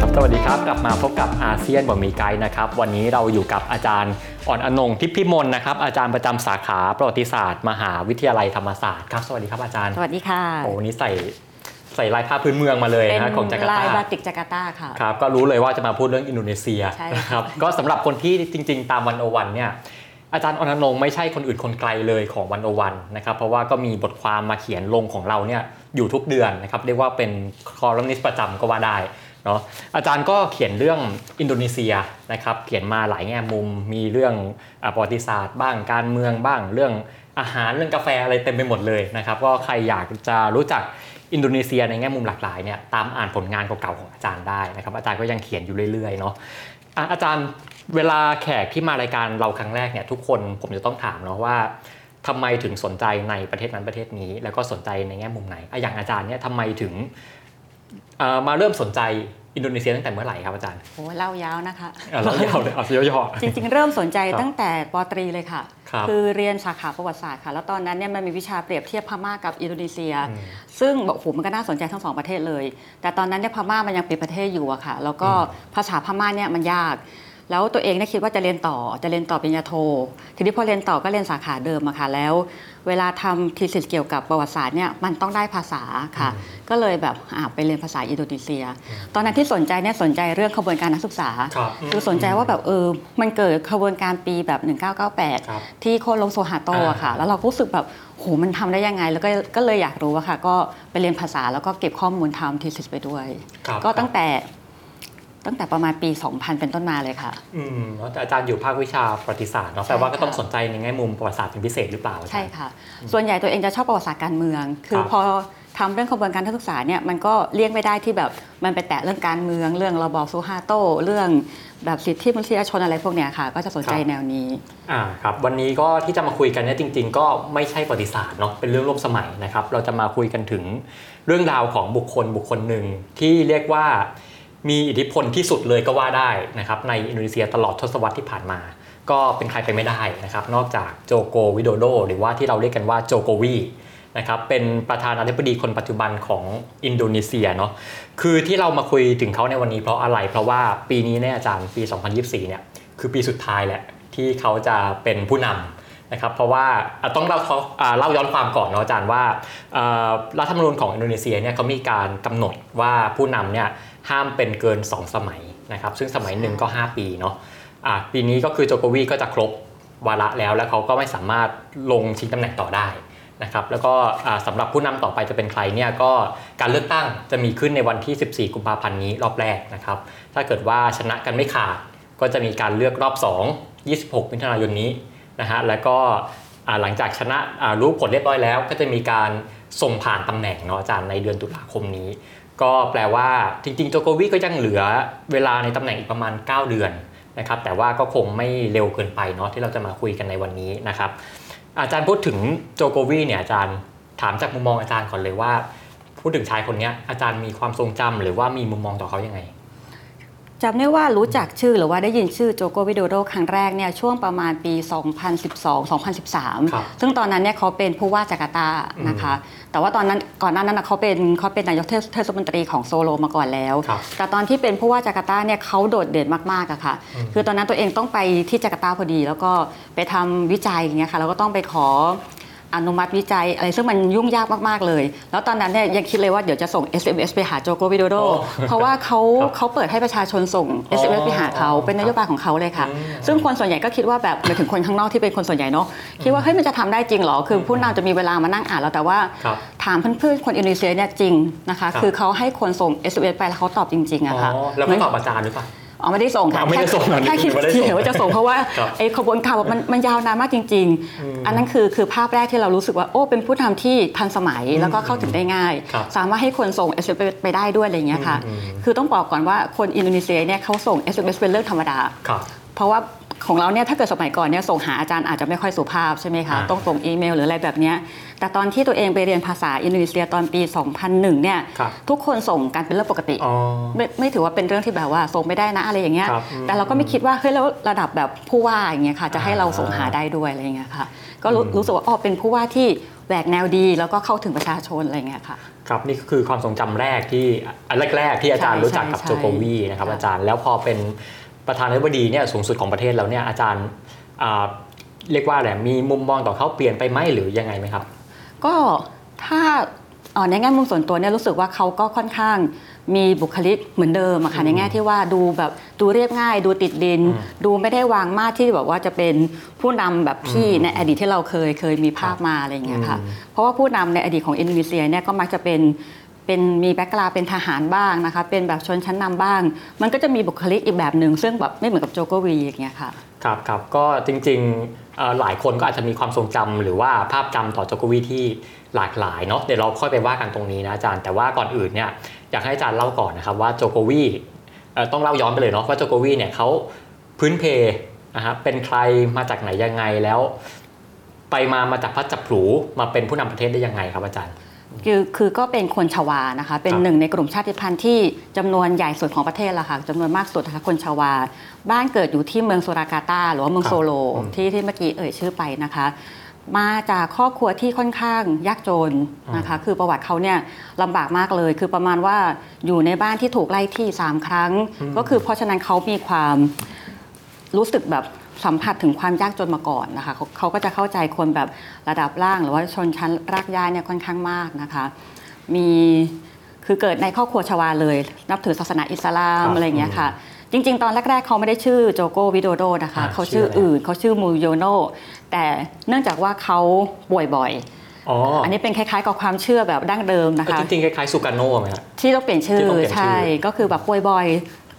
ครับสวัสดีครับกลับมาพบกับอาเซียนบ่มีไกด์นะครับ วันนี้เราอยู่กับอาจารย์อ่อนอนงทิพย์พิมลนะครับอาจารย์ประจำสาขาประวัติศาสตร์ มหาวิทยาลัยธรรมศาสตร์ครับสวัสดีครับอาจารย์สวัสดีค่ะโอ้วันนี้ใส่ ใส่ลายผ้าพื้นเมืองมาเลยเป็นนะของจาการ์ลายตาบาติกจาการ์ตาค่ะครับก็รู้เลยว่าจะมาพูดเรื่องอินโดนีเซียใช่นะครับก็สำหรับคนที่จริง ๆ ตามวันโอวันเนี่ยอาจารย์อนอนงไม่ใช่คนอื่นคนไกลเลยของวันโอวันนะครับเพราะว่าก็มีบทความมาเขียนลงของเราเนี่ยอยู่ทุกเดือนนะครับเรียกว่าเป็นคอลัมนิสต์ประจำก็ว่าได้เนาะอาจารย์ก็เขียนเรื่องอินโดนีเซียนะครับเขียนมาหลายแง่มุม มีเรื่องอาประวัติศาสตร์ บ้างการเมืองบ้างเรื่องอาหารเรื่องกาแฟอะไรเต็มไปหมดเลยนะครับก็ใครอยากจะรู้จัก อินโดนีเซียในแง่มุมหลากหลายเนี่ยตามอ่านผลงานเก่าๆของอาจารย์ได้นะครับอาจารย์ก็ยังเขียนอยู่เรื่อยๆเนาะอาจารย์เวลาแขกที่มารายการเราครั้งแรกเนี่ยทุกคนผมจะต้องถามเนาะว่าทำไมถึงสนใจในประเทศนั้นประเทศนี้ แล้วก็สนใจในแง่มุมไหน อย่างอาจารย์เนี่ยทำไมถึงมาเริ่มสนใจ อินโดนีเซียตั้งแต่เมื่อไหร่ครับอาจารย์โอ้เล่ายาวนะคะเอ่อเรายาวเลยเอาย่อจริง ๆ เริ่มสนใจครับตั้งแต่ปตรีเลยค่ะครับอเรียนสาขาประวัติศาสตร์ค่ะ แล้วตอนนั้นเนี่ยมันมีวิชาเปรียบเทียบพม่ากับอินโดนีเซียอืมซึ่งบอกโอ้โหมันก็น่าสนใจทั้งสองประเทศเลย แต่ตอนนั้นเนี่ยพม่ามันยังเป็นประเทศอยู่อะค่ะ แล้วก็อืมภาษาพม่าเนี่ยมันยาก แล้วตัวเองเนี่ยคิดว่าจะเรียนต่อจะเรียนต่อปริญญาโท ทีนี้พอเรียนต่อก็เรียนสาขาเดิมอะค่ะแล้ว เวลาทำทีสิสเกี่ยวกับประวัติศาสตร์เนี่ยมันต้องได้ภาษาค่ะ ก็เลยแบบอ่าไปเรียนภาษาอินโดนีเซีย ตอนนั้นที่สนใจเนี่ยสนใจเรื่องขบวนการนักศึกษาครับคือสนใจว่าแบบเออมันเกิดขบวนการปีแบบครับ1998 ที่โคโลงโซฮาโตอะค่ะอ่าแล้วเราก็รู้สึกแบบโหมันทำได้ยังไง แล้วก็ก็เลยอยากรู้อะค่ะ ก็ไปเรียนภาษาแล้วก็เก็บข้อมูลทำทีสิสไปด้วยครับก็ตั้งแต่ ตั้งแต่ประมาณปี 2000 เป็นต้นมาเลยค่ะ อืมแล้วแต่อาจารย์อยู่ภาควิชาประวัติศาสตร์เนาะใช่แปลว่าก็ค่ะต้องสนใจในแง่มุมประวัติศาสตร์เป็นพิเศษหรือเปล่าอาจารย์ใช่ค่ะ ส่วนใหญ่ตัวเองจะชอบประวัติศาสตร์การเมือง คือครับพอทำเรื่องขบวนการนักศึกษาเนี่ยมันก็เลี่ยงไม่ได้ที่แบบมันไปแตะเรื่องการเมือง เรื่องระบอบซูฮาโต เรื่องแบบสิทธิมนุษยชนอะไรพวกเนี้ยค่ะ ก็จะสนใจแนวนี้อ่าครับวันนี้ก็ที่จะมาคุยกันเนี่ยจริง ๆ ก็ไม่ใช่ประวัติศาสตร์เนาะเป็นเรื่องร่วมสมัยนะครับ เราจะมาคุยกันถึงเรื่องราวของบุคคลบุคคลหนึ่งที่เรียกว่า มีอิทธิพลที่สุดเลยก็ว่าได้นะครับในอินโดนีเซียตลอดทศวรรษที่ผ่านมา ก็เป็นใครไปไม่ได้นะครับนอกจากโจโกวิโดโดหรือว่าที่เราเรียกกันว่าโจโกวีนะครับเป็นประธานาธิบดีคนปัจจุบันของอินโดนีเซียเนาะคือที่เรามาคุยถึงเขาในวันนี้เพราะอะไร เพราะว่าปีนี้เนี่ยอาจารย์ปี 2024 เนี่ยคือปีสุดท้ายแหละที่เขาจะเป็นผู้นำนะครับเพราะว่าต้องเล่าเล่าย้อนความก่อนเนาะอาจารย์ว่ารัฐธรรมนูญของอินโดนีเซียเนี่ยเขามีการกำหนดว่าผู้นำเนี่ย ห้ามเป็นเกิน 2 สมัยนะครับซึ่งสมัยหนึ่งก็ 5 ปีเนาะอะปีนี้ก็คือโจโกวีก็จะครบวาระแล้ว แล้วเขาก็ไม่สามารถลงชิงตำแหน่งต่อได้นะครับแล้วก็อ่าสำหรับผู้นำต่อไปจะเป็นใครเนี่ยก็การเลือกตั้งจะมีขึ้นในวันที่ 14 กุมภาพันธ์นี้รอบแรกนะครับถ้าเกิดว่าชนะกันไม่ขาดก็จะมีการเลือกรอบ 2 26 มิถุนายนนี้นะฮะแล้วก็อ่าหลังจากชนะอ่ารู้ผลเรียบร้อยแล้ว ก็จะมีการส่งผ่านตำแหน่งเนาะอาจารย์ในเดือนตุลาคมนี้ ก็แปลว่าจริงๆโจโกวีก็ยังเหลือเวลาในตำแหน่งอีกประมาณ 9 เดือนนะครับแต่ว่าก็คงไม่เร็วเกินไปเนาะที่เราจะมาคุยกันในวันนี้นะครับอาจารย์พูดถึงโจโกวีเนี่ยอาจารย์ถามจากมุมมองอาจารย์ก่อนเลยว่า พูดถึงชายคนนี้อาจารย์มีความทรงจำหรือว่ามีมุมมองต่อเขายังไง จำได้ว่ารู้จักชื่อหรือว่าได้ยินชื่อโจโกวิโดโดครั้งแรกเนี่ยช่วงประมาณปี 2012-2013ครับซึ่งตอนนั้นเนี่ยเขาเป็นผู้ว่าจาการ์ตานะคะ แต่ว่าตอนนั้นก่อนหน้านั้นนะเขาเป็นเขาเป็นนายกเทศเทศมนตรีของโซโลมาก่อนแล้วครับแต่ตอนที่เป็นผู้ว่าจาการ์ตาเนี่ยเขาโดดเด่นมากๆอะค่ะอืมคือตอนนั้นตัวเองต้องไปที่จาการ์ตาพอดี แล้วก็ไปทำวิจัยอย่างเงี้ยค่ะแล้วก็ต้องไปขอ อนุมัติวิจัยอะไรซึ่งมันยุ่งยากมากๆเลย แล้วตอนนั้นเนี่ยยังคิดเลยว่าเดี๋ยวจะส่ง SMS ไปหาโจโกวิโดโดโอ้เพราะว่าเขาครับเขาเปิดให้ประชาชนส่งอ๋อ SMS ไปหาเขาเป็นนโยบายของเขาเลยค่ะอืมซึ่งคนส่วนใหญ่ก็คิดว่าแบบหมายถึงคนข้างนอกที่เป็นคนส่วนใหญ่เนาะคิดว่าเฮ้ยมันจะทำได้จริงเหรอ คือผู้นำจะมีเวลามานั่งอ่านแล้วแต่ว่าครับถามเพื่อนๆคนอินโดนีเซียเนี่ยจริงนะคะครับคือเขาให้คนส่ง SMS ไปแล้วเขาตอบจริงๆอ๋อะค่ะอแล้วไม่ตอบอาจารย์หรือเปล่า อ๋อไม่ได้ส่งค่ะอ๋อไม่ได้ส่งเหรอแค่คิดไม่ได้ส่งเดี๋ยวว่าจะส่งเพราะว่าครับไอ้ขบวนการมันมันยาวนานมากจริง ๆ อันนั้นคือคือภาพแรกที่เรารู้สึกว่าโอ้เป็นผู้นำที่ทันสมัยแล้วก็เข้าถึงได้ง่ายครับสามารถให้คนส่ง SMS ไปได้ด้วยอะไรอย่างเงี้ยค่ะอืมคือต้องบอกก่อนว่าคนอินโดนีเซียเนี่ยเขาส่ง SMS เป็นเรื่องธรรมดาครับเพราะว่าของเราเนี่ยถ้าเกิดสมัยก่อนเนี่ยส่งหาอาจารย์อาจจะไม่ค่อยสุภาพใช่ไหมคะอ่าต้องส่งอีเมลหรืออะไรแบบเนี้ย แต่ตอนที่ตัวเองไปเรียนภาษาอินโดนีเซียตอนปี 2001 เนี่ยครับทุกคนส่งกันเป็นเรื่องปกติอ๋อไม่ไม่ถือว่าเป็นเรื่องที่แบบว่าส่งไม่ได้นะอะไรอย่างเงี้ยครับอืมแต่เราก็ไม่คิดว่าเฮ้ยแล้วระดับแบบผู้ว่าอย่างเงี้ยค่ะจะให้เราอ่าส่งหาได้ด้วยอะไรอย่างเงี้ยค่ะ ก็รู้อืมรู้สึกว่าอ๋อเป็นผู้ว่าที่แหวกแนวดีแล้วก็เข้าถึงประชาชนอะไรอย่างเงี้ยค่ะครับนี่ก็คือความทรงจำแรกที่อันแรกๆที่อาจารย์ใช่รู้จักกับใช่โจโควีนะครับค่ะอาจารย์แล้วพอเป็นประธานาธิบดีเนี่ยสูงสุดของประเทศแล้วเนี่ยอาจารย์อ่าเรียกว่าอะไรมีมุมมองต่อเขาเปลี่ยนไปไหมหรือยังไงไหมครับ ก็ถ้าเอ่อในแง่มุมส่วนตัวเนี่ยรู้สึกว่าเขาก็ค่อนข้างมีบุคลิกเหมือนเดิมอะค่ะอืมในแง่ที่ว่าดูแบบดูเรียบง่าย ดูติดดินอืมดูไม่ได้วางมากที่แบบว่าจะเป็นผู้นำแบบที่อืมในอดีตที่เราเคยเคยมีภาพมาอะไรอย่างเงี้ยค่ะอืมเพราะว่าผู้นำในอดีตของอินโดนีเซียเนี่ยก็มักจะเป็นเป็นมีแบ็กกราวเป็นทหารบ้างนะคะ เป็นแบบชนชั้นนำบ้าง มันก็จะมีบุคลิกอีกแบบหนึ่งซึ่งแบบไม่เหมือนกับโจโกวีอย่างเงี้ยค่ะครับครับก็จริงๆเอ่อ หลายคนก็อาจจะมีความทรงจำหรือว่าภาพจำต่อโจโควิที่หลากหลายเนาะเดี๋ยวเราค่อยไปว่ากันตรงนี้นะอาจารย์แต่ว่าก่อนอื่นเนี่ยอยากให้อาจารย์เล่าก่อนนะครับว่าโจโควิต้องเล่าย้อนไปเลยเนาะว่าโจโควิเนี่ยเขาพื้นเพนะครับเป็นใครมาจากไหนยังไงแล้ว ไปมามาจากพัดจับผูมาเป็นผู้นำประเทศได้ยังไงครับอาจารย์ คือคือก็เป็นคนชวานะคะ เป็นครับหนึ่งในกลุ่มชาติพันธุ์ที่จำนวนใหญ่สุดของประเทศละค่ะจำนวนมากสุดนะคะคนชวา บ้านเกิดอยู่ที่เมืองสุรากาตาหรือว่าเมืองครับโซโลอืมที่ที่เมื่อกี้เอ่ยชื่อไปนะคะ มาจากครอบครัวที่ค่อนข้างยากจนนะคะ คือประวัติเขาเนี่ยลำบากมากเลย คือประมาณว่าอยู่ในบ้านที่ถูกไล่ที่สามครั้ง ก็คือเพราะฉะนั้นเขามีความรู้สึกแบบ สัมผัสถึงความยากจนมาก่อนนะคะเขาเขาก็จะเข้าใจคนแบบระดับล่าง หรือว่าชนชั้นรากหญ้าเนี่ยค่อนข้างมากนะคะ มีคือเกิดในครอบครัวชวาเลย นับถือศาสนาอิสลาครัมบอะไรอย่างเงี้ยค่ะ จริง ๆ ตอนแรก ๆเขาไม่ได้ชื่อโจโกวิโดโดนะคะอ่าเขาชื่อชื่ออะไรอื่นเขาชื่อมูโยโนแต่เนื่องจากว่าเขาป่วยบ่อยอ๋ออันนี้เป็นคล้ายๆ กับความเชื่อแบบดั้งเดิมนะก็คะจริงๆคล้ายๆสุกาโน่ไหมครับที่ต้องเปลี่ยนชื่อที่ต้องเปลี่ยนชื่อใช่ก็คือแบบป่วยบ่อย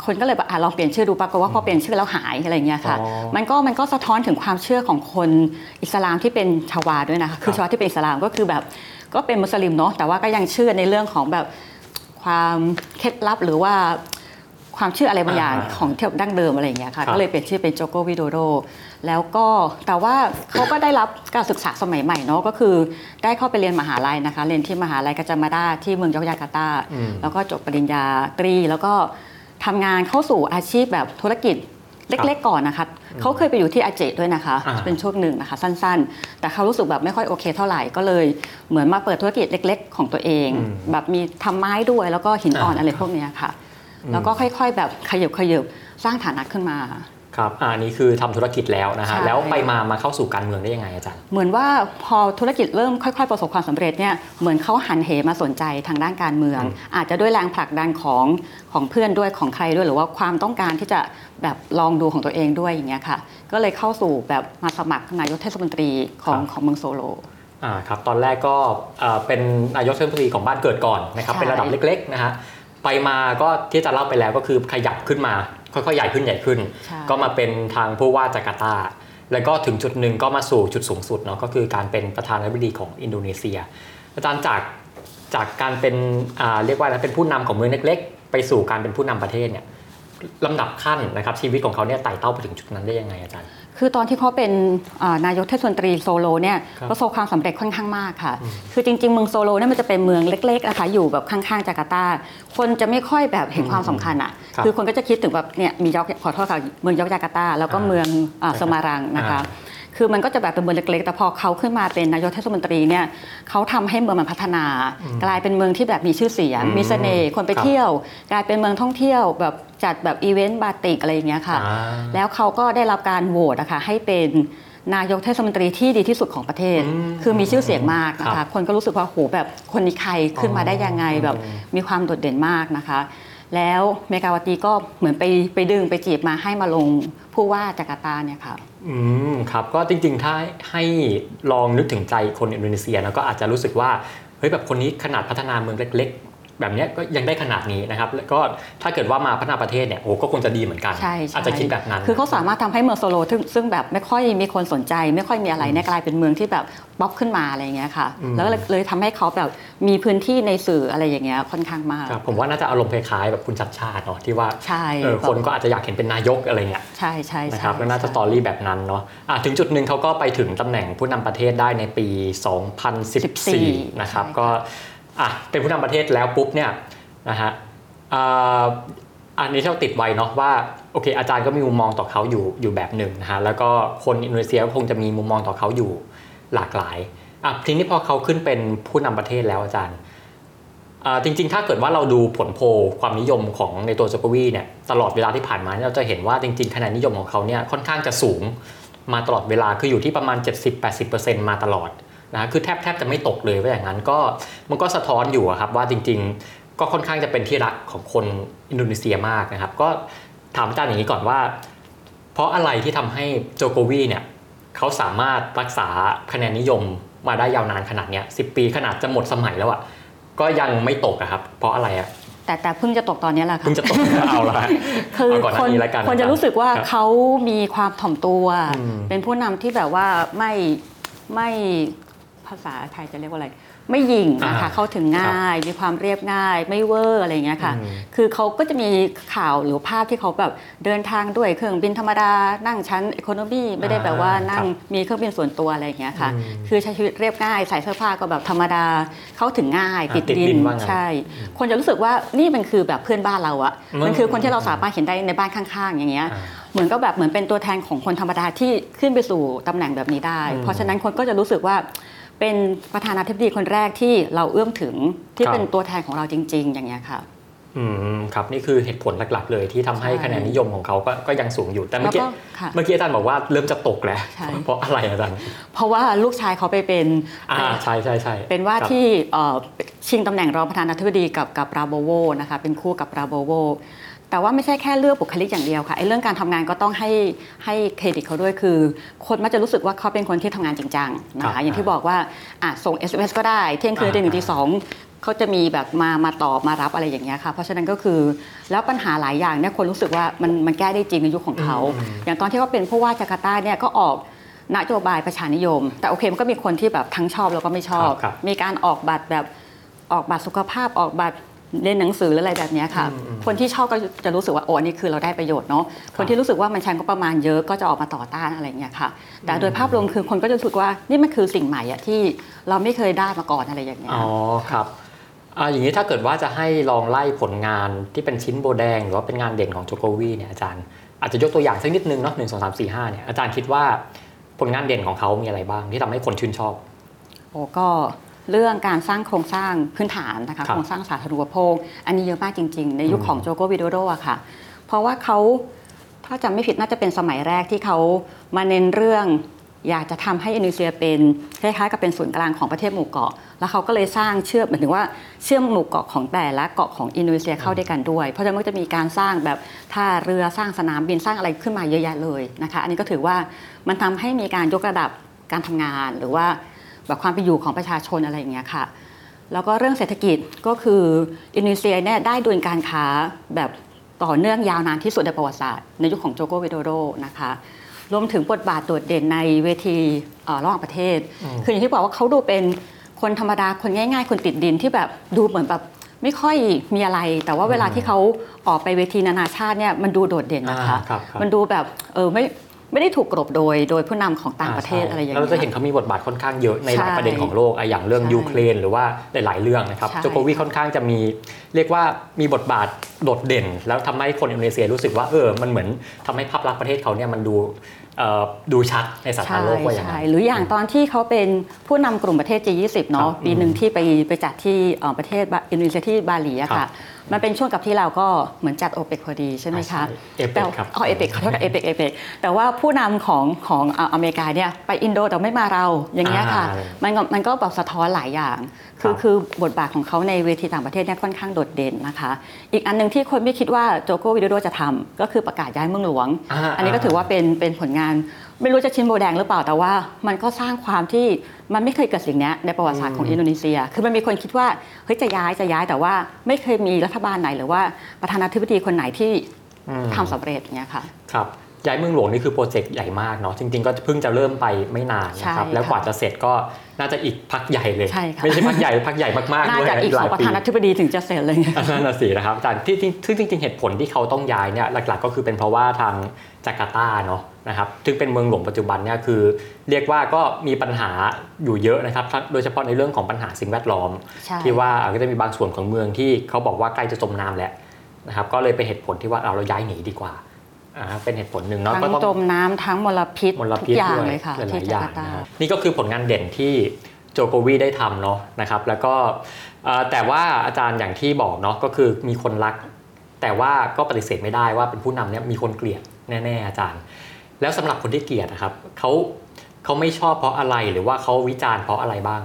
คนก็เลยแบบอะลองเปลี่ยนชื่อดูปรากฏว่าพอเปลี่ยนชื่อแล้วหายอะไรอย่างเงี้ยค่ะอ๋อมันก็มันก็สะท้อนถึงความเชื่อของคนอิสลามที่เป็นชาวาด้วยนะคะคือชาวาที่เป็นอิสลามก็คือแบบก็เป็นมุสลิมเนาะแต่ว่าก็ยังเชื่อในเรื่องของแบบความเคล็ดลับหรือว่าความเชื่ออะไรบางอย่างอ่าของเที่ยวดั้งเดิมอะไรอย่างเงี้ยครัค่ะบก็เลยเปลี่ยนชื่อเป็นโจโกวิโดโดแล้วก็แต่ว่าเขาก็ได้รับการศึกษาสมัยใหม่เนาะก็คือได้เข้าไปเรียนมหาลัยนะคะ เรียนที่มหาลัยกัจจามาดาที่เมืองยอกยาการ์ตาอืมแล้วก็จบปริญญาตรีแล้วก็ ทำงานเข้าสู่อาชีพแบบธุรกิจเล็กๆก่อนนะคะเขาเคยไปอยู่ที่อาเจด้วยนะคะอ่าเป็นช่วงหนึ่งนะคะ สั้นๆ แต่เขารู้สึกแบบไม่ค่อยโอเคเท่าไหร่ก็เลยเหมือนมาเปิดธุรกิจเล็ก ๆ ของตัวเองอืมแบบมีทำไม้ด้วยแล้วก็หินอ่อนอ่าอะไรพวกเนี้ยค่ะ แล้วก็ค่อย ๆ แบบขยับขยับสร้างฐานะขึ้นมา ครับอ่าอันนี้คือทำธุรกิจแล้วนะฮะใช่แล้วไปมามาเข้าสู่การเมืองได้ยังไงอาจารย์เหมือนว่าพอธุรกิจเริ่มค่อย ๆ ประสบความสำเร็จเนี่ยเหมือนเขาหันเหมาสนใจทางด้านการเมืองอืมอาจจะด้วยแรงผลักดันของของเพื่อนด้วยของใครด้วยหรือว่าความต้องการที่จะแบบลองดูของตัวเองด้วยอย่างเงี้ยค่ะ ก็เลยเข้าสู่แบบมาสมัครนายกเทศมนตรีของของเมืองโซโลอ่าครับตอนแรกก็เอ่อเป็นนายกเทศมนตรีของบ้านเกิดก่อนนะครับใช่เป็นระดับเล็กๆนะฮะไปมาก็ที่จะเล่าไปแล้วก็คือขยับขึ้นมา ค่อยๆใหญ่ขึ้นใหญ่ขึ้นใช่ก็มาเป็นทางผู้ว่าจาการ์ตา แล้วก็ถึงจุดหนึ่งก็มาสู่จุดสูงสุดเนาะก็คือการเป็นประธานาธิบดีของอินโดนีเซีย อาจารย์จากจากการเป็นอ่าเรียกว่าอะไรเป็นผู้นำของเมืองเล็กๆ ไปสู่การเป็นผู้นำประเทศเนี่ยลำดับขั้นนะครับชีวิตของเขาเนี่ยไต่เต้าไปถึงจุดนั้นได้ยังไงอาจารย์ คือตอนที่เขาเป็นอ่านายกเทศมนตรีโซโลเนี่ยครับประสบความสำเร็จค่อนข้างมากค่ะอืมคือจริงๆเมืองโซโลเนี่ยมันจะเป็นเมืองเล็กๆนะคะอยู่แบบข้างๆจาการ์ตา คนจะไม่ค่อยแบบเห็นความสำคัญอะครับคือคนก็จะคิดถึงแบบเนี่ยมียอกขอโทษค่ะเมืองยอกจาการ์ตา แล้วก็อ่าเมืองอ่าครับสมารังนะคะอ่า คือมันก็จะแบบเป็นเมืองเล็กๆ แต่พอเขาขึ้นมาเป็นนายกเทศมนตรีเนี่ยเขาทำให้เมืองมันพัฒนา กลายเป็นเมืองที่แบบมีชื่อเสียงอืมมีเสน่ห์คนไปครับเที่ยว กลายเป็นเมืองท่องเที่ยวแบบจัดแบบอีเวนต์บาติกอะไรอย่างเงี้ยค่ะอ่าแล้วเขาก็ได้รับการโหวตนะคะให้เป็นนายกเทศมนตรีที่ดีที่สุดของประเทศอืมคือมีชื่อเสียงมากนะครัคะบคนก็รู้สึกว่าโหแบบคนนี้ใครขึ้นมาได้ยังไงอ๋อแบบมีความโดดเด่นมากนะคะ แล้วเมกาวตีก็เหมือนไปไปดึงไปจีบมาให้มาลงผู้ว่าจาการ์ตาเนี่ยค่ะ อืมครับก็จริงๆถ้าให้ลองนึกถึงใจคนอินโดนีเซียนะก็อาจจะรู้สึกว่าเฮ้ยแบบคนนี้ขนาดพัฒนาเมืองเล็ก แบบเนี้ยก็ยังได้ขนาดนี้นะครับแล้วก็ถ้าเกิดว่ามาพัฒนาประเทศเนี่ยโอ้ก็คงจะดีเหมือนกันใช่ใช่อาจจะคิดแบบนั้น คือเขาสามารถทำให้เมืองโซโลซึ่งซึ่งแบบไม่ค่อยมีคนสนใจ ไม่ค่อยมีอะไรเนี่ยกลายเป็นเมืองที่แบบป๊อปขึ้นมาอะไรอย่างเงี้ยค่ะอืมแล้วก็เลยเลยทำให้เขาแบบมีพื้นที่ในสื่ออะไรอย่างเงี้ยค่อนข้างมากครับผมว่าน่าจะอารมณ์คล้ายๆแบบคุณชัดชาติเนาะที่ว่าใช่เออคนก็อาจจะอยากเห็นเป็นนายกอะไรเงี้ยใช่ใช่นะใช่ครับแล้วน่าจะสตอรี่แบบนั้นเนาะอะถึงจุดหนึ่งเขาก็ไปถึงตำแหน่งผู้นำประเทศได้ในปี 2014 นะครับก็ อะเป็นผู้นำประเทศแล้วปุ๊บเนี่ยนะฮะอันนี้เราติดไว้เนาะว่าโอเค อาจารย์ก็มีมุมมองต่อเขาอยู่อยู่แบบหนึ่งนะฮะแล้วก็คนอินโดนีเซียก็คงจะมีมุมมองต่อเขาอยู่หลากหลายอะทีนี้พอเขาขึ้นเป็นผู้นำประเทศแล้วอาจารย์อ่าจริงๆ ถ้าเกิดว่าเราดูผลโพลความนิยมของในตัวโจโควีเนี่ยตลอดเวลาที่ผ่านมาเนี่ยเราจะเห็นว่าจริงๆคะแนนนิยมของเขาเนี่ยค่อนข้างจะสูงมาตลอดเวลาคืออยู่ที่ประมาณ 70-80%มาตลอด นะคือแทบแทบจะไม่ตกเลยว่าอย่างนั้นก็มันก็สะท้อนอยู่อะครับว่าจริง ๆ ก็ค่อนข้างจะเป็นที่รักของคนอินโดนีเซียมากนะครับ ก็ถามอาจารย์อย่างนี้ก่อนว่า เพราะอะไรที่ทำให้โจโควีเนี่ยเขาสามารถรักษาคะแนนนิยมมาได้ยาวนานขนาดเนี้ยสิปีขนาดจะหมดสมัยแล้วอะก็ยังไม่ตกอะครับ เพราะอะไรอะแต่แต่เพิ่งจะตกตอนนี้แหละค่ะเพิ่งจะตกเอาละคือเอาก่อนหคน้านนี้แล้วกันคนจะรู้สึกว่าครับเขามีความถ่อมตัวอืมเป็นผู้นำที่แบบว่าไม่ไม่ ภาษาไทยจะเรียกว่าอะไร ไม่หยิ่งนะคะอ่าเข้าถึงง่าย มีความเรียบง่าย ไม่เวอร์อะไรอย่างเงี้ยค่ะอืมคือเขาก็จะมีข่าวหรือภาพที่เขาแบบเดินทางด้วยเครื่องบินธรรมดา นั่งชั้นอีโคโนมีไม่ได้แบบว่านั่งมีเครื่องบินส่วนตัวอะไรอย่างเงี้ยค่ะอืมคือใช้ชีวิตเรียบง่าย ใส่เสื้อผ้าก็แบบธรรมดา เข้าถึงง่ายอ่าติดติดดิดินนว่างั้นใช่ คนจะรู้สึกว่านี่มันคือแบบเพื่อนบ้านเราอะอืมมันคือคนที่เราสามารถเห็นได้ในบ้านข้างๆ อย่างเงี้ยอ่าเหมือนก็แบบเหมือนเป็นตัวแทนของคนธรรมดาที่ขึ้นไปสู่ตำแหน่งแบบนี้ได้อืมเพราะฉะนั้นคนก็จะรู้สึกว่า เป็นประธานาธิบดีคนแรกที่เราเอื้อมถึงที่ครับ เป็นตัวแทนของเราจริง ๆ อย่างเงี้ยค่ะ อืมครับนี่คือเหตุผลหลักๆ เลยที่ทำให้ใช่ คะแนนนิยมของเขาก็ก็ยังสูงอยู่แต่เมื่อกี้แล้วก็ค่ะ เมื่อกี้อาจารย์บอกว่าเริ่มจะตกแล้วใช่ เพราะอะไรอาจารย์เพราะว่าลูกชายเขาไปเป็น อ่าใช่ใช่ใช่เป็นว่าครับ ที่เอ่อชิงตำแหน่งรองประธานาธิบดีกับกับราโบโวนะคะเป็นคู่กับราโบโว แต่ว่าไม่ใช่แค่เลือกบุคลิกอย่างเดียวค่ะไอ้เรื่องการทำงานก็ต้องให้ให้เครดิตเขาด้วยคือ คนมักจะรู้สึกว่าเขาเป็นคนที่ทำงานจริงจังนะครัคะบอย่างที่บอกว่าอะส่ง SMS ก็ได้เที่ยงคืนอ่าตีหนึ่งตีสองเขาจะมีแบบมามาตอบมารับอะไรอย่างเงี้ยค่ะ เพราะฉะนั้นก็คือแล้วปัญหาหลายอย่างเนี่ยคนรู้สึกว่ามันมันแก้ได้จริงในยุคของเขา อย่างตอนที่เขาเป็นผู้ว่าจาการ์ตาเนี่ยก็ออกนโยบายประชานิยม แต่โอเคมันก็มีคนที่แบบทั้งชอบแล้วก็ไม่ชอบครับมีการออกบัตรแบบออกบัตรสุขภาพออกบัตร เรียนหนังสือหรืออะไรแบบเนี้ยค่ะอืมอืมคนที่ชอบก็จะรู้สึกว่าโอ้อันนี้คือเราได้ประโยชน์เนาะคนที่รู้สึกว่ามันใช้งบประมาณเยอะก็จะออกมาต่อต้านอะไรเงี้ยค่ะ แต่โดยภาพรวมคือคนก็จะรู้สึกว่านี่มันคือสิ่งใหม่อะที่เราไม่เคยได้มาก่อนอะไรอย่างเงี้ยอ๋อครับอ่าอย่างนี้ถ้าเกิดว่าจะให้ลองไล่ผลงานที่เป็นชิ้นโบแดง หรือว่าเป็นงานเด่นของโจโควีเนี่ยอาจารย์อาจจะยกตัวอย่างสักนิดนึงเนาะหนึ่งสองสามสี่ห้าเนี่ยอาจารย์คิดว่าผลงานเด่นของเขามีอะไรบ้างที่ทำให้คนชื่นชอบโอ้ก็ เรื่องการสร้างโครงสร้างพื้นฐานนะคะครับโครงสร้างสาธารณูปโภค อันนี้เยอะมากจริง ๆ ในยุคอืมของโจโกวิโดโดอะค่ะ เพราะว่าเขาถ้าจำไม่ผิดน่าจะเป็นสมัยแรกที่เขามาเน้นเรื่อง อยากจะทำให้อินโดนีเซียเป็นคล้ายๆกับเป็นศูนย์กลางของประเทศหมู่เกาะ แล้วเขาก็เลยสร้างเชื่อมหมายถึงว่าเชื่อมหมู่เกาะของแต่ละเกาะของอินโดนีเซียเข้าด้วยกันด้วย เพราะฉะนั้นมันก็จะมีการสร้างแบบท่าเรือสร้างสนามบินสร้างอะไรขึ้นมาเยอะแยะเลยนะคะ อันนี้ก็ถือว่ามันทำให้มีการยกระดับการทำงานหรือว่า แบบความเป็นอยู่ของประชาชนอะไรอย่างเงี้ยค่ะ แล้วก็เรื่องเศรษฐกิจก็คืออินโดนีเซียเนี่ยได้ดุลการค้าแบบต่อเนื่องยาวนานที่สุดในประวัติศาสตร์ในยุคของโจโกวิโดโดนะคะรวมถึงบทบาทโดดเด่นในเวทีเอ่อระหว่างประเทศอืมคืออย่างที่บอกว่าเขาดูเป็นคนธรรมดาคนง่าย ๆ คนติดดินที่แบบดูเหมือนแบบไม่ค่อยมีอะไร แต่ว่าเวลาที่เขาออกไปเวทีนานาชาติเนี่ยมันดูโดดเด่นนะคะอ่าครับครับมันดูแบบเออไม่ ไม่ได้ถูกกลบโดยโดยผู้นำของต่างประเทศใช่อะไรอย่างแล้วเงี้เราจะเห็ยนเขามีบทบาทค่อนข้างเยอะในหลายใช่ประเด็นของโลกอะอย่างเรื่องใช่ยูเครนหรือว่าหลายๆเรื่องนะครับใช่โจโควีค่อนข้างจะมีเรียกว่ามีบทบาทโดดเด่น แล้วทำให้คนอินโดนีเซียรู้สึกว่าเออมันเหมือนทำให้ภาพลักษณ์ประเทศเขาเนี่ยมันดูเอ่อดูชัดในสายตาโลกว่าอย่างใช่นั้นหรืออย่างตอนที่เขาเป็นผู้นำกลุ่มประเทศ G20 เนาะครับปีหนึ่งที่ไปไปจัดที่เอ่อประเทศบาอินโดนีเซียที่บาหลีอะครัค่ะบ มันเป็นช่วงกับที่เราก็เหมือนจัดโอเปกพอดีใช่ไหมคะเอเปแต่ครับอ๋อเอเปกขอโทษค่ะเอเปกเอเปกแต่ว่าผู้นำของของอ่าอเมริกาเนี่ยไปอินโดแต่ไม่มาเราอย่างเงี้ยค่ะอ่ามันก็มันก็แบบสะท้อนหลายอย่าง คือครับคือบทบาทของเขาในเวทีต่างประเทศเนี่ยค่อนข้างโดดเด่นนะคะ อีกอันหนึงที่คนไม่คิดว่าโจโกวิโดโดจะทำก็คือประกาศย้ายเมืองหลวงาอันนี้ก็ถือว่าเป็นเป็นผลงาน ไม่รู้จะชินโบแดงหรือเปล่าแต่ว่า มันก็สร้างความที่มันไม่เคยเกิดสิ่งเนี้ยในประวัติศาสตร์ของอินโดนีเซีย คือมันมีคนคิดว่าเฮ้ยจะย้ายจะย้ายแต่ว่าไม่เคยมีรัฐบาลไหนหรือว่าประธานาธิบดีคนไหนที่อืมทำสำเร็จเนี้ยค่ะครับย้ายเมืองหลวงนี่คือโปรเจกต์ใหญ่มากเนาะจริง ๆ ก็เพิ่งจะเริ่มไปไม่นานนะครับใช่แล้วกว่าค่ะจะเสร็จก็น่าจะอีกพักใหญ่เลยใช่ค่ะไม่ใช่พักใหญ่พักใหญ่มากๆน่าด้วยจะอีกหสลาอยงประปีธานาธิบดีถึงจะเสร็จเลยนั่นน่ะสินะครับอาจารย์ที่จริงซึ่งจริงๆเหตุผลที่เขาต้องย้ายเนี่ยหลัก ๆ ก็คือเป็นเพราะว่าทางจาการ์ตาเนาะ นะครับซึ่งเป็นเมืองหลวงปัจจุบันเนี่ยคือเรียกว่าก็มีปัญหาอยู่เยอะนะครับทั้งโดยเฉพาะในเรื่องของปัญหาสิ่งแวดล้อมใช่ที่ว่าก็จะมีบางส่วนของเมืองที่เขาบอกว่าใกล้จะจมน้ำแล้วนะครับก็เลยเป็นเหตุผลที่ว่าเอาเราย้ายหนีดีกว่าอ่าเป็นเหตุผลหนึ่งเนาะทั้ก็งต้องจมน้ำทั้งมลพิษมลทุพิษกอย่างด้วยเลยค่ะหลายที่ๆอย่าจากางร์ตานะครับนี่ก็คือผลงานเด่นที่โจโควีได้ทำเนาะนะครับ แล้วก็เอ่อแต่ว่าอาจารย์อย่างที่บอกเนาะก็คือมีคนรัก แต่ว่าก็ปฏิเสธไม่ได้ว่าเป็นผู้นำเนี่ยมีคนเกลียดแน่ ๆ อาจารย์ แล้วสำหรับคนที่เกลียดนะครับเขาเขาไม่ชอบเพราะอะไรหรือว่าเขาวิจารณ์เพราะอะไรบ้าง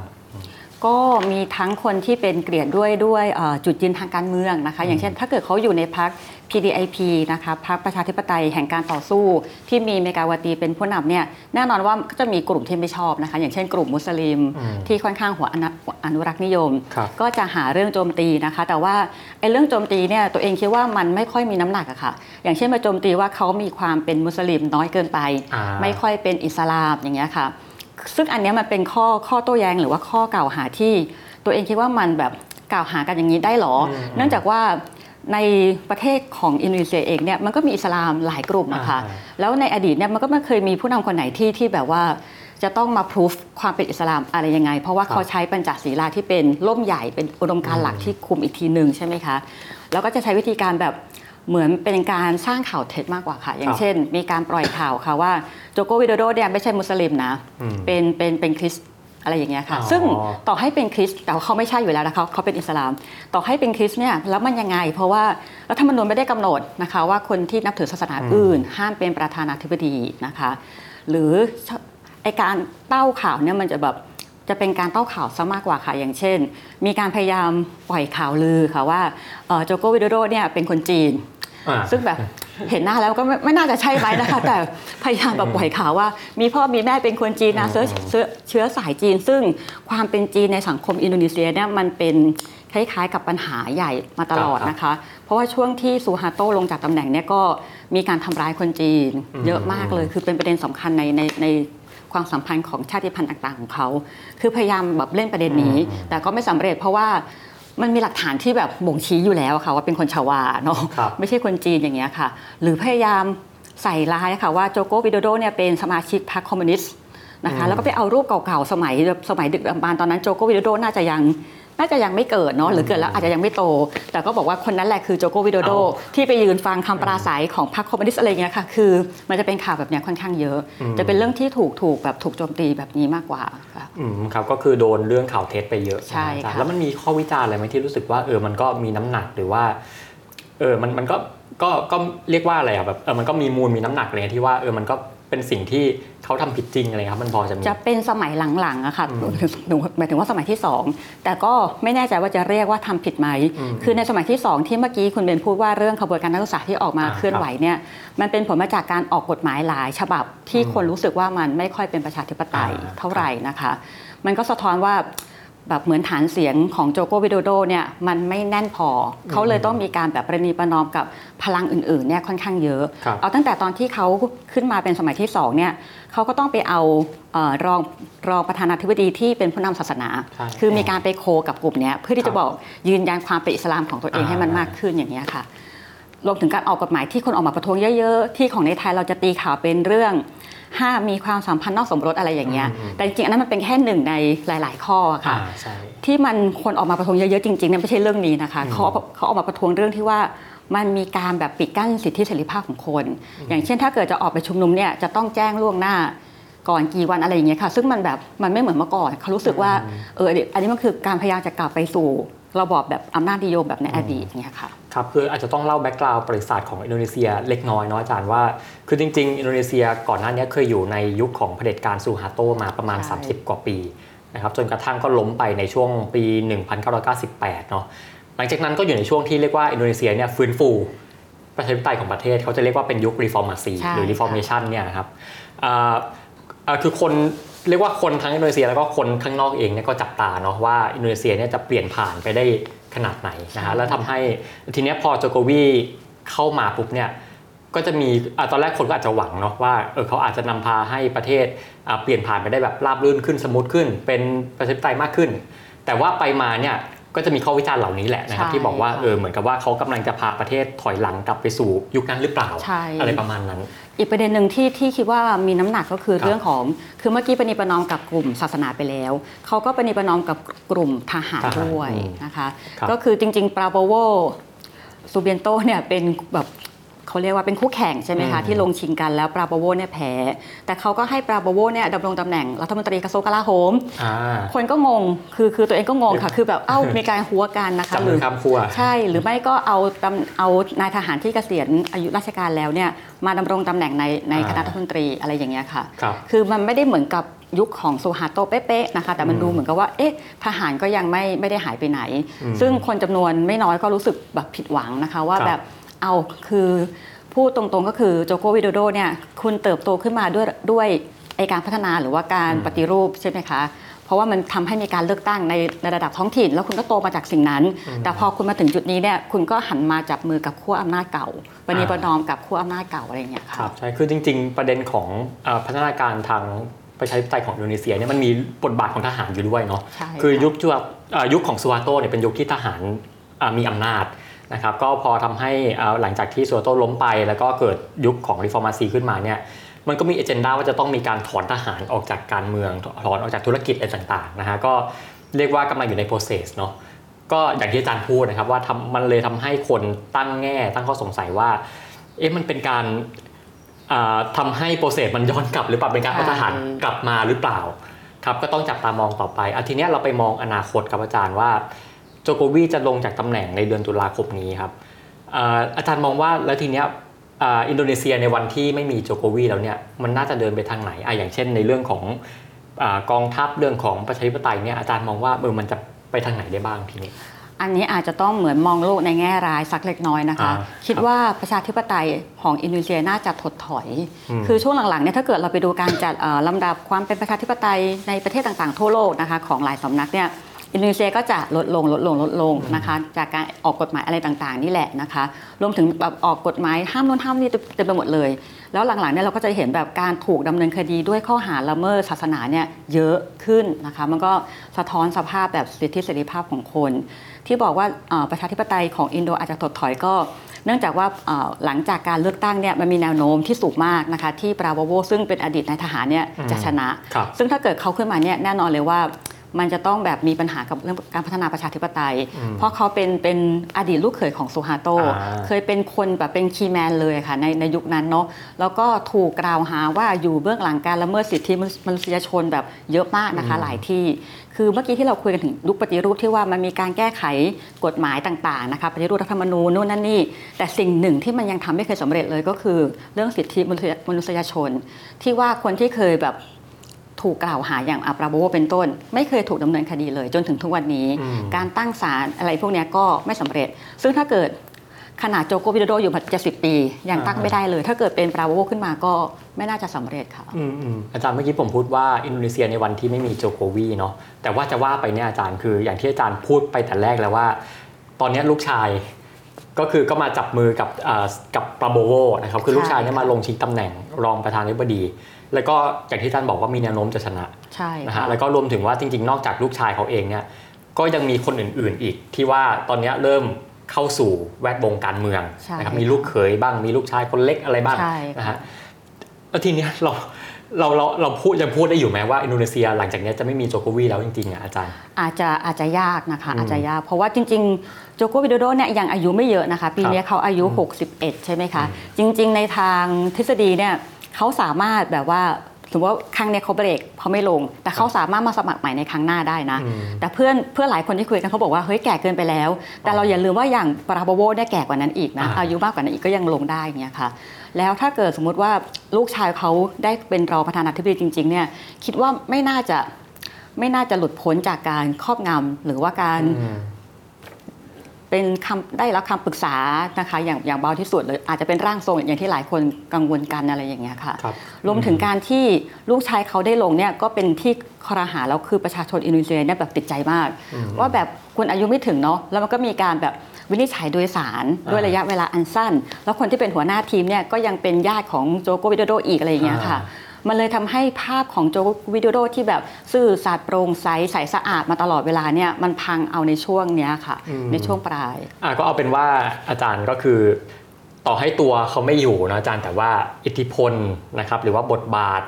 ก็มีทั้งคนที่เป็นเกลียดด้วยด้วยเอ่อจุดยืนทางการเมืองนะคะ อย่างเช่น ถ้าเกิดเขาอยู่ในพรรค PDIP นะคะพรรคประชาธิปไตยแห่งการต่อสู้ที่มีเมกาวาตีเป็นผู้นำเนี่ยแน่นอนว่าก็จะมีกลุ่มที่ไม่ชอบนะคะ อย่างเช่นกลุ่มมุสลิมอืมที่ค่อนข้างหัวอนุอนุรักษ์นิยมครับก็จะหาเรื่องโจมตีนะคะ แต่ว่าไอ้เรื่องโจมตีเนี่ยตัวเองคิดว่ามันไม่ค่อยมีน้ำหนักอะค่ะ อย่างเช่นมาโจมตีว่าเขามีความเป็นมุสลิมน้อยเกินไปอ่าไม่ค่อยเป็นอิสลามอย่างเงี้ยค่ะ ซึ่งอันเนี้ยมันเป็นข้อข้อโต้แย้งหรือว่าข้อกล่าวหาที่ ตัวเองคิดว่ามันแบบกล่าวหากันอย่างนี้ได้หรออืมเนื่องจากว่าในประเทศของอินโดนีเซียเองเนี่ยมันก็มีอิสลามหลายกลุ่มอะค่ะอ่าแล้วในอดีตเนี่ยมันก็ไม่เคยมีผู้นำคนไหนที่ที่แบบว่าจะต้องมาพิสูจความเป็นอิสลามอะไรยังไง เพราะว่าครับเขาใช้ปัญจศีลาที่เป็นล่มใหญ่เป็นอุดมการณ์หลักที่คุมอีกทีหนึ่งใช่ไหมคะ แล้วก็จะใช้วิธีการแบบ เหมือนเป็นการสร้างข่าวเท็จมากกว่าค่ะ อย่างเช่น มีการปล่อยข่าวค่ะว่าโจโกวิโดโดเนี่ยไม่ใช่มุสลิมนะอืมเป็นเป็นเป็นคริสต์อะไรอย่างเงี้ยค่ะอ๋อซึ่งต่อให้เป็นคริสต์แต่ว่าเขาไม่ใช่อยู่แล้วนะคะเขาเป็นอิสลาม ต่อให้เป็นคริสต์เนี่ยแล้วมันยังไง เพราะว่ารัฐธรรมนูญไม่ได้กำหนดนะคะ ว่าคนที่นับถือศาสนาอื่น ห้ามเป็นประธานาธิบดีนะคะ หรือไอการเต้าข่าวเนี่ยมันจะแบบ จะเป็นการเต้าข่าวซะมากกว่าค่ะอย่างเช่น มีการพยายามปล่อยข่าวลือค่ะว่าเอ่อโจโกวิโดโดเนี่ยเป็นคนจีนอ่าซึ่งแบบเห็นหน้าแล้วก็ไม่ไม่น่าจะใช่ไหมนะคะ แต่พยายามแบบปล่อยข่าวว่า มีพ่อมีแม่เป็นคนจีนนะเชื้อเชื้อเชื้อสายจีน ซึ่งความเป็นจีนในสังคมอินโดนีเซียเนี่ยมันเป็นคล้ายๆกับปัญหาใหญ่มาตลอดนะคะ เพราะว่าช่วงที่ซูฮาโตลงจากตำแหน่งเนี่ยก็มีการทำร้ายคนจีน เยอะมากเลย คือเป็นประเด็นสำคัญในในใน ความสัมพันธ์ของชาติพันธุ์ต่างๆของเขา คือพยายามแบบเล่นประเด็นนี้ แต่ก็ไม่สำเร็จเพราะว่ามันมีหลักฐานที่แบบบ่งชี้อยู่แล้วค่ะว่าเป็นคนชาวาเนาะครับไม่ใช่คนจีนอย่างเงี้ยค่ะ หรือพยายามใส่ร้ายค่ะว่าโจโกวิโดโดเนี่ยเป็นสมาชิกพรรคคอมมิวนิสต์นะคะแล้วก็ไปเอารูปเก่าๆสมัยสมัยดึกดำบรรพ์ตอนนั้นโจโกวิโดโดน่าจะยัง น่าจะยังไม่เกิดเนาะหรือเกิดแล้วอาจจะยังไม่โต แต่ก็บอกว่าคนนั้นแหละคือโจโกวิโดโดเอาที่ไปยืนฟังคำปราศัยของพรรคคอมมิวนิสต์อะไรเงี้ยค่ะคือ มันจะเป็นข่าวแบบเนี้ยค่อนข้างเยอะอืมจะเป็นเรื่องที่ถูกถูกแบบถูกโจมตีแบบนี้มากกว่าค่ะอืมครับก็คือโดนเรื่องข่าวเท็จไปเยอะใช่นอาจารย์ค่ะแล้วมันมีข้อวิจารณ์อะไรไหมที่รู้สึกว่าเออมันก็มีน้ำหนักหรือว่าเออมันมันก็ก็ก็เรียกว่าอะไรอะแบบเออมันก็มีมูลมีน้ำหนักอะไรเงี้ยที่ว่าเออมันก็ เป็นสิ่งที่เขาทำผิดจริงอะไรครับ มันพอจะมีจะเป็นสมัยหลังๆอะค่ะอืมหนูหมายถึงว่าสมัยที่ 2 แต่ก็ไม่แน่ใจว่าจะเรียกว่าทำผิดไหมอืมคือในสมัยที่ 2 ที่เมื่อกี้คุณเบนพูดว่าเรื่องขบวนการนักศึกษาที่ออกมาอ่าเคลื่อนไหวเนี่ยมันเป็นผลมาจากการออกกฎหมายหลาย ฉบับที่อืมคนรู้สึกว่ามันไม่ค่อยเป็นประชาธิปไตยอ่าเท่าไหร่นะคะ มันก็สะท้อนว่า แบบเหมือนฐานเสียงของโจโกวิโดโดเนี่ยมันไม่แน่นพออเขาเลยต้องมีการแบบประนีประนอมกับพลังอื่นๆเนี่ยค่อนข้างเยอะครับเอาตั้งแต่ตอนที่เขาขึ้นมาเป็นสมัยที่สองเนี่ยเขาก็ต้องไปเอาเอ่อรองรองประธานาธิบดีที่เป็นผู้นำศาสนาใช่คือมีการไปโคกับกลุ่มเนี้ยเพื่อที่ครัจะบบอกยืนยันความเป็นอิสลามของตัวเองอ่าให้มันมากขึ้นอย่างเงี้ยค่ะรวมถึงการออกกฎหมายที่คนออกมาประท้วงเยอะ ๆ ที่ของในไทยเราจะตีข่าวเป็นเรื่อง ห้ามมีความสัมพันธ์นอกสมรสอะไรอย่างเงี้ยอืมแต่จริงๆอันนั้นมันเป็นแค่หนึ่งในหลาย ๆ ข้อค่ะอ่าใช่ที่มันคนออกมาประท้วงเยอะๆจริงๆเนี่ยไม่ใช่เรื่องนี้นะคะอืมเขาเขาออกมาประท้วงเรื่องที่ว่ามันมีการแบบปิดกั้นสิทธิเสรีภาพของคน อย่างเช่นถ้าเกิดจะออกไปชุมนุมเนี่ยจะต้องแจ้งล่วงหน้าก่อนกี่วันอะไรอย่างเงี้ยค่ะ ซึ่งมันแบบมันไม่เหมือนเมื่อก่อนเขารู้สึกว่าเอออันนี้มันคือการพยายามจะกลับไปสู่ ระบอบแบบอำนาจนิยมแบบในอดีตเนี่ยค่ะครับคืออาจจะต้องเล่า background ประวัติศาสตร์ของอินโดนีเซียเล็กน้อยเนาะอาจารย์ว่า คือจริง ๆ อินโดนีเซียก่อนหน้านี้เคยอยู่ในยุคของเผด็จการซูฮาโตมาประมาณใช่30 กว่าปีนะครับจนกระทั่งก็ล้มไปในช่วงปี 1998 เนาะหลังจากนั้นก็อยู่ในช่วงที่เรียกว่าอินโดนีเซียเนี่ยฟื้นฟูประชาธิปไตยของประเทศเขาจะเรียกว่าเป็นยุค Reformasi ใช่หรือ reformation เนี่ยนะครับอ่าอ่าคือคน เรียกว่าคนทั้งอินโดนีเซียแล้วก็คนข้างนอกเองเนี่ยก็จับตาเนาะว่าอินโดนีเซียเนี่ยจะเปลี่ยนผ่านไปได้ขนาดไหนนะฮะแล้วทำให้ทีเนี้ยพอโจโกวีเข้ามาปุ๊บเนี่ยก็จะมีอะตอนแรกคนก็อาจจะหวังเนาะว่าเออเขาอาจจะนำพาให้ประเทศอะเปลี่ยนผ่านไปได้แบบราบรื่นขึ้นสมูทขึ้น เป็นประชาธิปไตยมากขึ้น แต่ว่าไปมาเนี่ย ก็จะมีข้อวิจารณ์เหล่านี้แหละนะครับใช่ที่บอกว่าค่ะเออเหมือนกับว่าเขากำลังจะพาประเทศถอยหลังกลับไปสู่ยุคนั้นหรือเปล่าใช่อะไรประมาณนั้น อีกประเด็นหนึ่งที่ที่คิดว่ามีน้ำหนักก็คือครับเรื่องของ คือเมื่อกี้ปณิประนอมกับกลุ่มศาสนาไปแล้วเขาก็ปณิประนอมกับกลุ่มทหารทหารด้วยอืมนะคะครับก็คือจริงๆปราโบโวซูเบียนโตเนี่ยเป็นแบบ เขาเรียกว่าเป็นคู่แข่งใช่ไหมคะอืมที่ลงชิงกันแล้วปราโบโวเนี่ยแพ้แต่เขาก็ให้ปราโบโวเนี่ยดำรงตำแหน่งรัฐมนตรีกระทรวงกลาโหมอ่าคนก็งงคือคือตัวเองก็งงค่ะ คือแบบเอ้ามีการหัวกันนะคะจับหมืรืออข้ามขั้วใช่หรือไม่ก็เอาตำเอานายทหารที่เกษียณอายุราชการแล้วเนี่ยมาดำรงตำแหน่งในในอ่าคณะรัฐมนตรีอะไรอย่างเงี้ยค่ะครับคือมันไม่ได้เหมือนกับยุคของซูฮาโตะเป๊ะๆนะคะ แต่มันอืมดูเหมือนกับว่า เอ๊ะทหารก็ยังไม่ไม่ได้หายไปไหนอืมซึ่งคนจำนวนไม่น้อยก็รู้สึกแบบผิดหวังนะคะว่าครับแบบ เอาคือพูดตรงๆก็คือโจโกวิโดโดเนี่ยคุณเติบโตขึ้นมาด้วยด้วยไอการพัฒนาหรือว่าการอืมปฏิรูปใช่ไหมคะ เพราะว่ามันทำให้มีการเลือกตั้งในในระดับท้องถิ่น แล้วคุณก็โตมาจากสิ่งนั้น แต่พอคุณมาถึงจุดนี้เนี่ยคุณก็หันมาจับมือกับขั้วอำนาจเก่าประนีประนอมกับขั้วอำนาจเก่าอะไรอย่างเงี้ยคค่ะรับใช่คือจริง ๆ ประเด็นของเอ่อพัฒนาการทางประชาธิปไตยของอินโดนีเซียเนี่ยมันมีบทบาทของทหารอยู่ด้วยเนาะใช่คือค่ะยุคช่วงเอ่อยุคของซูฮาโตเนี่ยเป็นยุคที่ทหารอ่ามีอำนาจ นะครับก็พอทำให้อ่าหลังจากที่ซูฮาโตล้มไป แล้วก็เกิดยุคของ Reformasi ขึ้นมาเนี่ยมันก็มี agenda ว่าจะต้องมีการถอนทหารออกจากการเมืองถอนออกจากธุรกิจอะไรต่างๆนะฮะก็เรียกว่ากำลังอยู่ใน process เนาะก็อย่างที่อาจารย์พูดนะครับว่าทำมันเลยทำให้คนตั้งแง่ตั้งข้อสงสัยว่าเอ๊ะมันเป็นการอ่าทำาให้โปรเซสมันย้อนกลับหรือเปล่าเป็นการเอาทหารใช่กลับมาหรือเปล่าครับก็ต้องจับตามองต่อไปอาทีเนี้ยเราไปมองอนาคตกับอาจารย์ว่า โจโกวีจะลงจากตำแหน่งในเดือนตุลาคมนี้ครับอ่าอาจารย์มองว่าแล้วทีเนี้ยอ่าอินโดนีเซียในวันที่ไม่มีโจโกวีแล้วเนี่ยมันน่าจะเดินไปทางไหนอะอย่างเช่น ในเรื่องของอากองทัพเรื่องของประชาธิปไตยเนี่ยอาจารย์มองว่าเออมันจะไปทางไหนได้บ้างทีนี้อันนี้อาจจะต้องเหมือนมองโลกในแง่ร้ายสักเล็กน้อยนะคะอ่าคิดว่าประชาธิปไตยของอินโดนีเซียน่าจะถดถอยอืมคือช่วงหลังๆเนี่ยถ้าเกิดเราไปดูการจัดเอ่อลำดับความเป็นประชาธิปไตยในประเทศต่างๆทั่วโลกนะคะของหลายสำนักเนี่ย อินโดนีเซียก็จะลดลงลดลงลดลงนะคะจากการออกกฎหมายอะไรต่างๆ นี่แหละนะคะรวมถึงแบบออกกฎหมายห้ามนู้นห้ามนี่เต็มไปหมดเลย แล้วหลังๆเนี่ยเราก็จะเห็นแบบการถูกดำเนินคดีด้วยข้อหาละเมิดศาสนาเนี่ยเยอะขึ้นนะคะมันก็สะท้อนสภาพแบบสิทธิเสรีภาพของคน ที่บอกว่าเอ่อประชาธิปไตยของอินโดอาจจะถดถอยก็เนื่องจากว่าเอ่อหลังจากการเลือกตั้งเนี่ยมันมีแนวโน้มที่สูงมากนะคะที่ปราโวโวซึ่งเป็นอดีตนายทหารเนี่ยจะชนะครับซึ่งถ้าเกิดเขาขึ้นมาเนี่ยแน่นอนเลยว่า มันจะต้องแบบมีปัญหากับเรื่องการพัฒนาประชาธิปไตยอืมเพราะเขาเป็นเป็นอดีตลูกเขยของซูฮาโตอ่าเคยเป็นคนแบบเป็นคีย์แมนเลยค่ะในในยุคนั้นเนาะแล้วก็ถูกกล่าวหาว่าอยู่เบื้องหลังการละเมิดสิทธิมนุษยชนแบบเยอะมากนะคะหลายที่คือเมื่อกี้ที่เราคุยกันถึงยุคปฏิรูปที่ว่ามันมีการแก้ไขกฎหมายต่างๆนะคะปฏิรูปรัฐธรรมนูญนู่นนั่นนี่ แต่สิ่งหนึ่งที่มันยังทำไม่เคยสำเร็จเลยก็คือ เรื่องสิทธิมนุษยมนุษยชน ที่ว่าคนที่เคยแบบ ถูกกล่าวหาอย่างอาปราโบโวเป็นต้น ไม่เคยถูกดำเนินคดีเลย จนถึงทุกวันนี้ อืม การตั้งศาลอะไรพวกเนี้ยก็ไม่สำเร็จ ซึ่งถ้าเกิดขนาดโจโกวิโดโดอยู่มา70ปี ยังตั้งไม่ได้เลย ถ้าเกิดเป็นปราโบโวขึ้นมาก็ไม่น่าจะสำเร็จค่ะ อืมอืมอาจารย์เมื่อกี้ผมพูดว่าอินโดนีเซียในวันที่ไม่มีโจโควีเนาะแต่ว่าจะว่าไปเนี่ยอาจารย์คืออย่างที่อาจารย์พูดไปแต่แรกแล้วว่า ตอนเนี้ยลูกชายก็คือก็มาจับมือกับอ่ากับปราโบโวนะครับคือลูกชายเนี่ยใช่ค่ะมาลงชิงตำแหน่งรองประธานาธิบดี แล้วก็อย่างที่อาจารย์บอกว่ามีแนวโน้มจะชนะใช่นะค่ะฮะแล้วก็รวมถึงว่าจริง ๆ นอกจากลูกชายเขาเองเนี่ยก็ยังมีคนอื่นๆอีกที่ว่าตอนเนี้ยเริ่มเข้าสู่แวดวงการเมืองใช่นะครับมีลูกเขยบ้างมีลูกชายคนเล็กอะไรบ้างใช่นะฮะแล้วทีเนี้ยเราเราเราเราพูดยังพูดได้อยู่ไหมว่าอินโดนีเซียหลังจากเนี้ยจะไม่มีโจโควีแล้วจริงๆอะอาจารย์ อาจจะอาจจะยากนะคะอืมอาจจะยาก เพราะว่าจริง ๆ โจโกวิโดโดเนี่ยยังอายุไม่เยอะนะคะ ปีเนี้ยเขาอายุ 61 ใช่ไหมคะ จริง ๆ ในทางทฤษฎีเนี่ย เขาสามารถแบบว่าสมมติว่าครั้งเนี้ยเขาเบรกเขาไม่ลง แต่เขาสามารถมาสมัครใหม่ในครั้งหน้าได้นะอืมแต่เพื่อนเพื่อนหลายคนที่คุยกันเขาบอกว่าเฮ้ยแก่เกินไปแล้ว แต่เราอย่าลืมว่าอย่างปราโบโวเนี่ยแก่กว่านั้นอีกนะอ่าอายุมากกว่านั้นอีกก็ยังลงได้อย่างเงี้ยค่ะ แล้วถ้าเกิดสมมุติว่าลูกชายเขาได้เป็นรองประธานาธิบดีจริง ๆ เนี่ยคิดว่าไม่น่าจะไม่น่าจะหลุดพ้นจากการครอบงำหรือว่าการอืม เป็นคำได้รับคำปรึกษานะคะอย่างอย่างเบาที่สุดเลยอาจจะเป็นร่างทรงอย่างที่หลายคนกังวลกันอะไรอย่างเงี้ยค่ะครับรวมถึงการที่ลูกชายเขาได้ลงเนี่ยก็เป็นที่คอรหาแล้วคือประชาชนอินโดนีเซียเนี่ยแบบติดใจมากอืมว่าแบบคุณอายุไม่ถึงเนาะแล้วมันก็มีการแบบวินิจฉัยโดยสารอ่าด้วยระยะเวลาอันสั้น แล้วคนที่เป็นหัวหน้าทีมเนี่ยก็ยังเป็นญาติของโจโกวิโดโดอีกอะไรอย่างเงี้ยค่ะอ่ มันเลยทำให้ภาพของโจโกวิโดโดที่แบบซื่อสัตย์โปร่งใสใสสะอาดมาตลอดเวลาเนี่ยมันพังเอาในช่วงเนี้ยค่ะ ในช่วงปลายอะก็เอาเป็นว่าอาจารย์ก็คือ ต่อให้ตัวเขาไม่อยู่นะอาจารย์แต่ว่าอิทธิพลนะครับหรือว่าบทบาท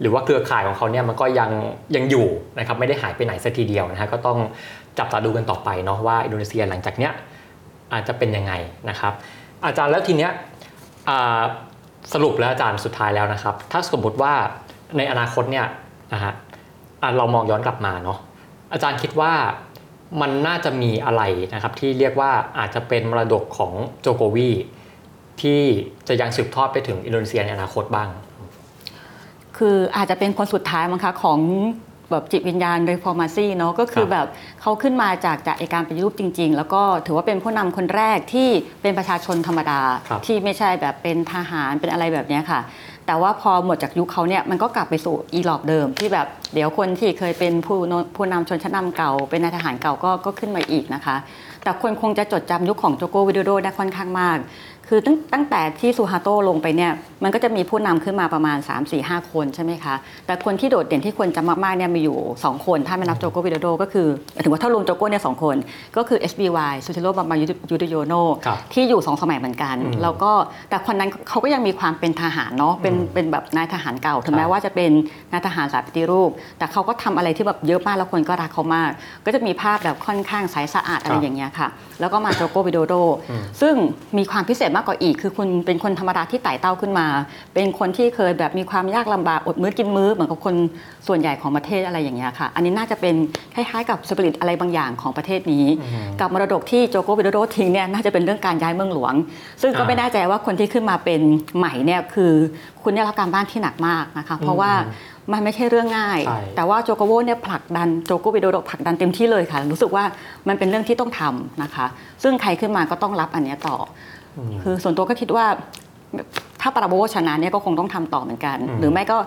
หรือว่าเครือข่ายของเขาเนี่ยมันก็ยังยังอยู่นะครับไม่ได้หายไปไหนสักทีเดียวนะฮะก็ต้องจับตาดูกันต่อไปเนาะว่าอินโดนีเซียหลังจากเนี้ยอาจจะเป็นยังไงนะครับ อาจารย์แล้วทีเนี้ยอ่า สรุปแล้วอาจารย์สุดท้ายแล้วนะครับ ถ้าสมมติว่าในอนาคตเนี่ยนะฮะเรามองย้อนกลับมาเนาะอาจารย์คิดว่ามันน่าจะมีอะไรนะครับ ที่เรียกว่าอาจจะเป็นมรดกของโจโกวีที่จะยังสืบทอดไปถึงอินโดนีเซียในอนาคตบ้าง คืออาจจะเป็นคนสุดท้ายมั้งคะของ แบบจิตวิญญาณ reformasi เนาะก็คือครับแบบเขาขึ้นมาจากจากเอกการปฏิรูปจริง ๆ แล้วก็ถือว่าเป็นผู้นำคนแรกที่เป็นประชาชนธรรมดาครับที่ไม่ใช่แบบเป็นทหารเป็นอะไรแบบเนี้ยค่ะ แต่ว่าพอหมดจากยุคเขาเนี่ยมันก็กลับไปสู่อีหลอบเดิมที่แบบเดี๋ยวคนที่เคยเป็นผู้นผู้นำชนชั้นนาเก่า เป็นนายทหารเก่าก็ก็ขึ้นมาอีกนะคะ แต่คนคงจะจดจำยุคของโจโกวิโดโดได้ค่อนข้างมาก คือตั้งตั้งแต่ที่ซูฮาโตลงไปเนี่ยมันก็จะมีผู้นำขึ้นมาประมาณ 3 4 5 คนใช่ไหมคะ แต่คนที่โดดเด่นที่คนจำมากๆเนี่ยมีอยู่ 2 คน ถ้าไม่นับโจโกวิโดโดก็คือหมายถึงว่าถ้ารวมโจโกเนี่ยสองคน ก็คือ SBY ซูติโรบามายูดโยโนครับที่อยู่ 2 สมัยเหมือนกันอืมแล้วก็แต่คนนั้นเขาก็ยังมีความเป็นทหารเนาะเป็นอืมเป็นแบบนายทหารเก่าถึงครับแม้ว่าจะเป็นนายทหารสายปฏิรูป แต่เขาก็ทำอะไรที่แบบเยอะมากแล้วคนก็รักเขามาก ก็จะมีภาพแบบค่อนข้างใสสะอาดอะไรอย่างเงี้ยค่ะแล้วก็มาโจโกวิโดโดอืมซึ่งมีความพิเศษมากกว่าอีก คือคุณเป็นคนธรรมดาที่ไต่เต้าขึ้นมา เป็นคนที่เคยแบบมีความยากลำบากอดมื้อกินมื้อเหมือนกับคนส่วนใหญ่ของประเทศอะไรอย่างเงี้ยค่ะ อันนี้น่าจะเป็นคล้ายๆกับสปิริตอะไรบางอย่างของประเทศนี้ กับมรดกที่โจโกวิโดโดทิ้งเนี่ยน่าจะเป็นเรื่องการย้ายเมืองหลวง ซึ่งก็อ่าไม่แน่ใจว่าคนที่ขึ้นมาเป็นใหม่เนี่ยคือคุณได้รับการบ้านที่หนักมากนะคะ เพราะว่ามันไม่ใช่เรื่องง่ายใช่แต่ว่าโจโกวีเนี่ยผลักดันโจโกวิโดโดผลักดันเต็มที่เลยค่ะ รู้สึกว่ามันเป็นเรื่องที่ต้องทำนะคะ ซึ่งใครขึ้นมาก็ต้องรับอันเนี้ยต่ออม คือส่วนตัวก็คิดว่าถ้าปาราโบชนะเนี่ยก็คงต้องทำต่อเหมือนกันอืมหรือไม่ก็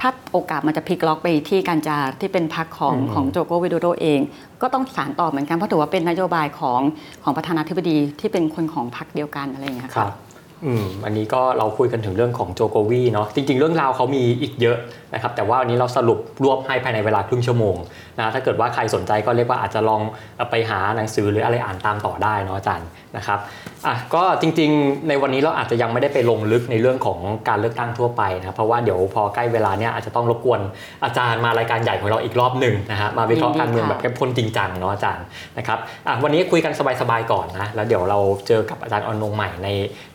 ถ้าโอกาสมันจะพลิกล็อกไปที่การจาที่เป็นพรรคของอืมของโจโกวิโดโดเอง ก็ต้องสานต่อเหมือนกันเพราะถือว่าเป็นนโยบายของของประธานาธิบดีที่เป็นคนของพรรคเดียวกันอะไรอย่างเงี้ยครับอืมอันนี้ก็เราคุยกันถึงเรื่องของโจโกวีเนาะจริง ๆ เรื่องราวเขามีอีกเยอะ นะครับแต่ว่าวันนี้เราสรุปรวบให้ภายในเวลาครึ่งชั่วโมงนะถ้าเกิดว่าใครสนใจก็เรียกว่าอาจจะลองเอาไปหาหนังสือหรืออะไรอ่านตามต่อได้เนาะอาจารย์นะครับอะก็จริงๆ ในวันนี้เราอาจจะยังไม่ได้ไปลงลึกในเรื่องของการเลือกตั้งทั่วไปนะเพราะว่าเดี๋ยวพอใกล้เวลาเนี่ยอาจจะต้องรบกวนอาจารย์มารายการใหญ่ของเราอีกรอบหนึ่งนะฮะมาวิเคราะห์การเมืองแบบเข้มข้นจริงจังเนาะอาจารย์นะครับอะวันนี้คุยกันสบายๆก่อนนะแล้วเดี๋ยวเราเจอกับอาจารย์ออนงใหม่ใน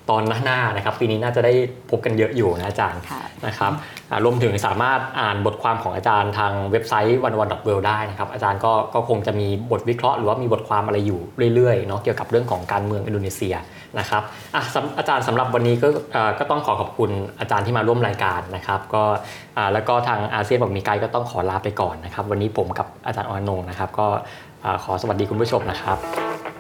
ตอนหน้าๆนะครับปีนี้น่าจะได้พบกันเยอะอยู่นะอาจารย์ค่ะนะครับอะรวมถึงสามารถอ่านบทความของอาจารย์ทางเว็บไซต์วันวันดอทเวลได้นะครับอาจารย์ก็ก็คงจะมีบทวิเคราะห์หรือว่ามีบทความอะไรอยู่เรื่อยๆเนาะเกี่ยวกับเรื่องของการเมืองอินโดนีเซียนะครับอะอาจารย์สำหรับวันนี้ก็ก็ต้องขอขอบคุณอาจารย์ที่มาร่วมรายการนะครับก็อ่าแล้วก็ทางอาเซียนบอกมีไกด์ก็ต้องขอลาไปก่อนนะครับ วันนี้ผมกับอาจารย์ออนงนะครับ ก็ขอสวัสดีคุณผู้ชมนะครับ